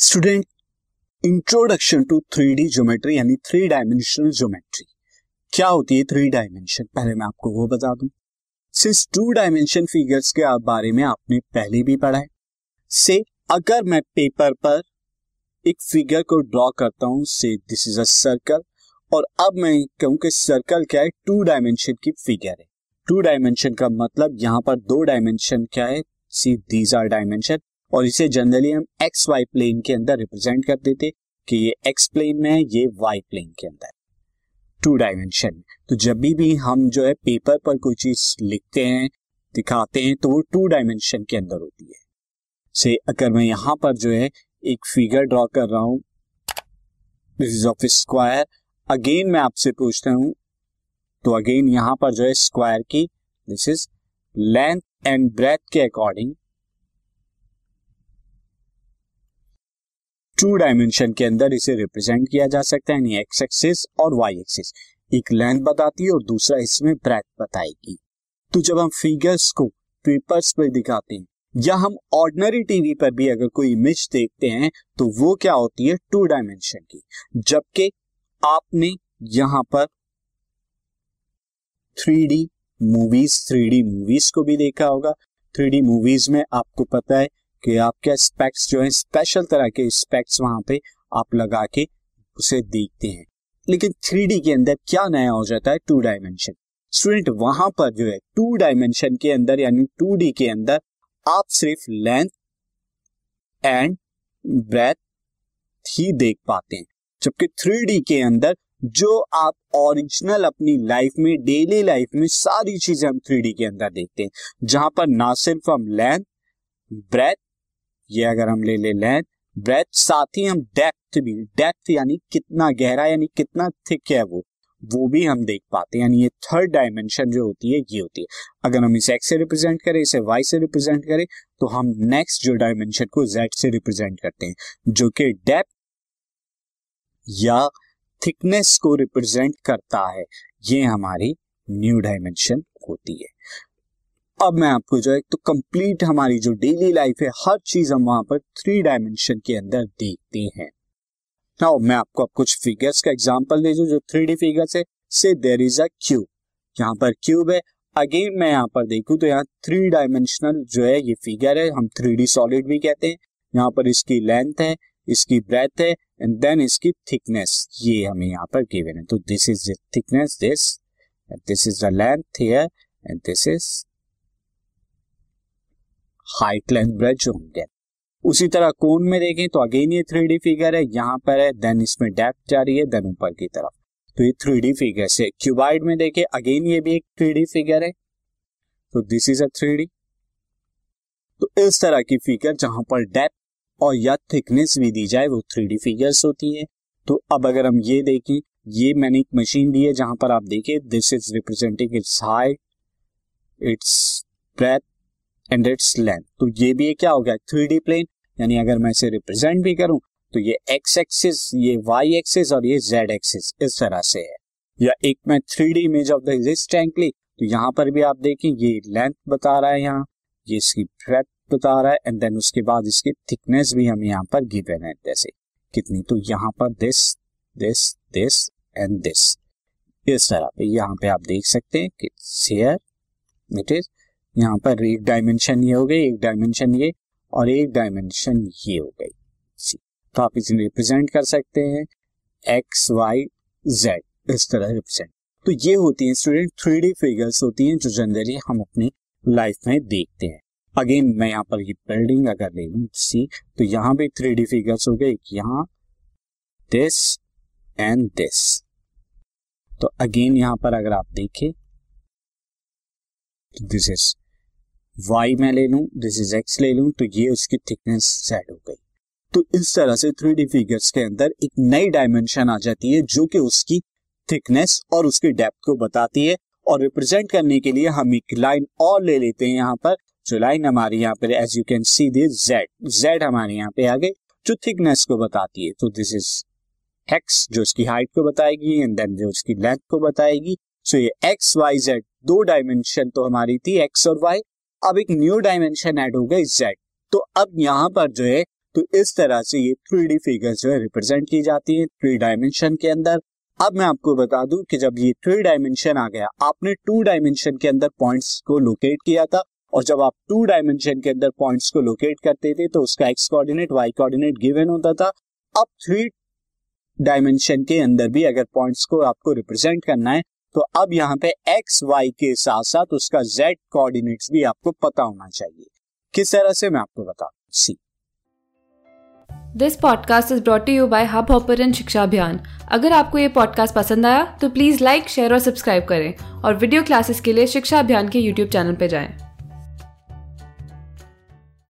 Student introduction to three D geometry यानी three dimensional geometry क्या होती है थ्री डायमेंशन पहले मैं आपको वो बता दूँ। सिंस टू डायमेंशन फिगर्स के बारे में आपने पहले भी पढ़ा है, से अगर मैं पेपर पर एक फिगर को ड्रॉ करता हूँ, से दिस इज़ अ सर्कल और अब मैं कहूँ कि सर्कल क्या है? टू डायमेंशन की फिगर है। टू डायमेंशन का मतलब यहाँ पर दो डायमेंशन क्या है? सी दीज आर डायमेंशन और इसे जनरली हम एक्स वाई प्लेन के अंदर रिप्रेजेंट कर देते कि ये एक्स प्लेन में है, ये वाई प्लेन के अंदर। टू डायमेंशन तो जब भी भी हम जो है पेपर पर कोई चीज़ लिखते हैं, दिखाते हैं तो वो टू डायमेंशन के अंदर होती है। से अगर मैं यहाँ पर जो है एक फिगर ड्रॉ कर रहा हूँ this is of square again मैं आपसे पूछता हूँ तो अगेन यहाँ पर जो है स्क्वायर की this is length and breadth के अकॉर्डिंग टू डायमेंशन के अंदर इसे रिप्रेजेंट किया जा सकता है एक्स एक्सिस और वाई एक्सिस एक लेंथ बताती है और दूसरा इसमें ब्रेथ बताएगी। तो जब हम फिगर्स को पेपर्स पर दिखाते हैं, या हम ऑर्डनरी टीवी पर भी अगर कोई इमेज देखते हैं तो वो क्या होती है? टू डायमेंशन की। जबकि आपने यहाँ पर three D movies three D movies को भी देखा होगा। थ्री डी मूवीज़ में आपको पता है कि आपके स्पेक्स जो है स्पेशल तरह के स्पेक्स वहाँ पे आप लगा के उसे देखते हैं। लेकिन थ्री के अंदर क्या नया हो जाता है? टू डायमेंशन स्टूडेंट वहाँ पर जो है टू डायमेंशन के अंदर, यानी टू के अंदर आप सिर्फ़ लेंथ एंड ब्रेथ ही देख पाते हैं। जबकि थ्री के अंदर जो आप ओरिजिनल अपनी लाइफ में डेली लाइफ में सारी चीज़ें हम थ्री के अंदर देखते हैं। जहाँ पर ना सिर्फ़ हम लेंथ ब्रेथ ये अगर हम ले ले लेंथ ब्रेथ साथ ही हम डेप्थ भी डेप्थ यानी कितना गहरा, यानी कितना थिक है वो वो भी हम देख पाते हैं। यानी ये थर्ड डायमेंशन जो होती है, ये होती है। अगर हम इसे एक्स से रिप्रेजेंट करें, इसे वाई से रिप्रेजेंट करें तो हम नेक्स्ट जो डायमेंशन को जेड से रिप्रेजेंट करते हैं, जो कि डेप्थ या थिकनेस को रिप्रेजेंट करता है। ये हमारी न्यू डायमेंशन होती है। अब मैं आपको जो है तो कंप्लीट हमारी जो डेली लाइफ है, हर चीज़ हम वहाँ पर थ्री डायमेंशन के अंदर देखते हैं। नाउ मैं आपको अब कुछ फिगर्स का एग्जांपल दे जो थ्री डी फिगर्स है। से देर इज़ अ क्यूब यहाँ पर क्यूब है। अगेन मैं यहाँ पर देखूँ तो यहाँ थ्री डायमेंशनल जो है, ये फिगर है। हम थ्री डी सॉलिड भी कहते हैं। यहाँ पर इसकी लेंथ है, इसकी ब्रेथ है एंड देन इसकी थिकनेस ये हमें यहाँ पर गिवन है। तो this is the thickness this this is the length here and this is height length breadth जो होंगे। उसी तरह कोन में देखें तो अगेन ये थ्री डी फिगर है, यहाँ पर है देन इसमें डेप्थ जा रही है देन ऊपर की तरफ़। तो ये थ्री फिगर से क्यूबाइड में देखें अगेन ये भी एक थ्री फिगर है। तो दिस इज़ अ थ्री तो इस तरह की फिगर जहाँ पर डेप्थ और या थिकनेस भी दी जाए, वो थ्री डी फिगर्स होती है। तो अब अगर हम ये देखें, ये मैंने एक मशीन दी है, जहाँ पर आप देखें this is representing its height its breadth and its length तो ये भी क्या हो गया? थ्री डी प्लेन यानी अगर मैं इसे रिप्रेजेंट भी करूँ तो ये एक्स एक्सिस ये वाई एक्सिस और ये जेड एक्सिस इस तरह से है। या एक मैं three D image of the रिस्टेंटली तो यहाँ पर भी आप देखें, ये लेंथ बता रहा है यहाँ, ये इसकी ब्रेथ बता रहा है एंड देन उसके बाद इसकी थिकनेस भी हमें यहाँ पर गिवन है, जैसे कितनी। तो यहाँ पर this this this and this इस तरह पे यहाँ पे आप देख सकते हैं कि शेयर इट इज़ यहाँ पर एक डायमेंशन ये हो गई, एक डायमेंशन ये और एक डायमेंशन ये हो गई। सी। तो आप इसे रिप्रेजेंट कर सकते हैं। एक्स वाई जेड इस तरह रिप्रेजेंट तो ये होती है स्टूडेंट थ्री डी फिगर्स होती हैं जो जनरली हम अपनी लाइफ में देखते हैं। अगेन मैं यहाँ पर ये बिल्डिंग अगर ले लू, सी तो यहाँ भी थ्री डी फिगर्स हो गए। यहाँ दिस एंड दिस तो अगेन यहाँ पर अगर आप देखें दिस इज़ वाई मैं ले लू दिस इज़ एक्स ले लू तो ये उसकी थिकनेस सेट हो गई। तो इस तरह से थ्री डी फिगर्स के अंदर एक नई डायमेंशन आ जाती है, जो कि उसकी थिकनेस और उसकी डेप्थ को बताती है और रिप्रेजेंट करने के लिए हम एक लाइन और ले लेते हैं यहाँ पर। जो लाइन हमारी यहाँ पर as you can see this Z Z हमारे यहाँ पे आ गई, जो थिकनेस को बताती है। तो दिस इज़ एक्स जो उसकी हाइट को बताएगी एंड देन जो उसकी लेंथ को बताएगी। सो ये एक्स वाई जेड दो डायमेंशन तो हमारी थी एक्स और वाई अब एक न्यू डायमेंशन ऐड हो गई जेड तो अब यहाँ पर जो है तो इस तरह से ये थ्री डी फिगर जो है रिप्रेजेंट की जाती है थ्री डायमेंशन के अंदर। अब मैं आपको बता दूँ कि जब ये थ्री डायमेंशन आ गया, आपने टू डायमेंशन के अंदर पॉइंट्स को लोकेट किया था और जब आप टू डायमेंशन के अंदर पॉइंट्स को लोकेट करते थे तो उसका X coordinate Y coordinate given होता था। अब थ्री डायमेंशन के अंदर भी अगर पॉइंट्स को आपको रिप्रेजेंट करना है तो अब यहाँ पे एक्स वाई के साथ साथ उसका जेड कोऑर्डिनेट्स भी आपको पता होना चाहिए। किस तरह से मैं आपको बता see this podcast is brought you by Hubhopper शिक्षा अभियान अगर आपको ये पॉडकास्ट पसंद आया तो प्लीज़ लाइक शेयर और सब्सक्राइब करें। और वीडियो क्लासेस के लिए शिक्षा अभियान के यूट्यूब चैनल पर जाएँ।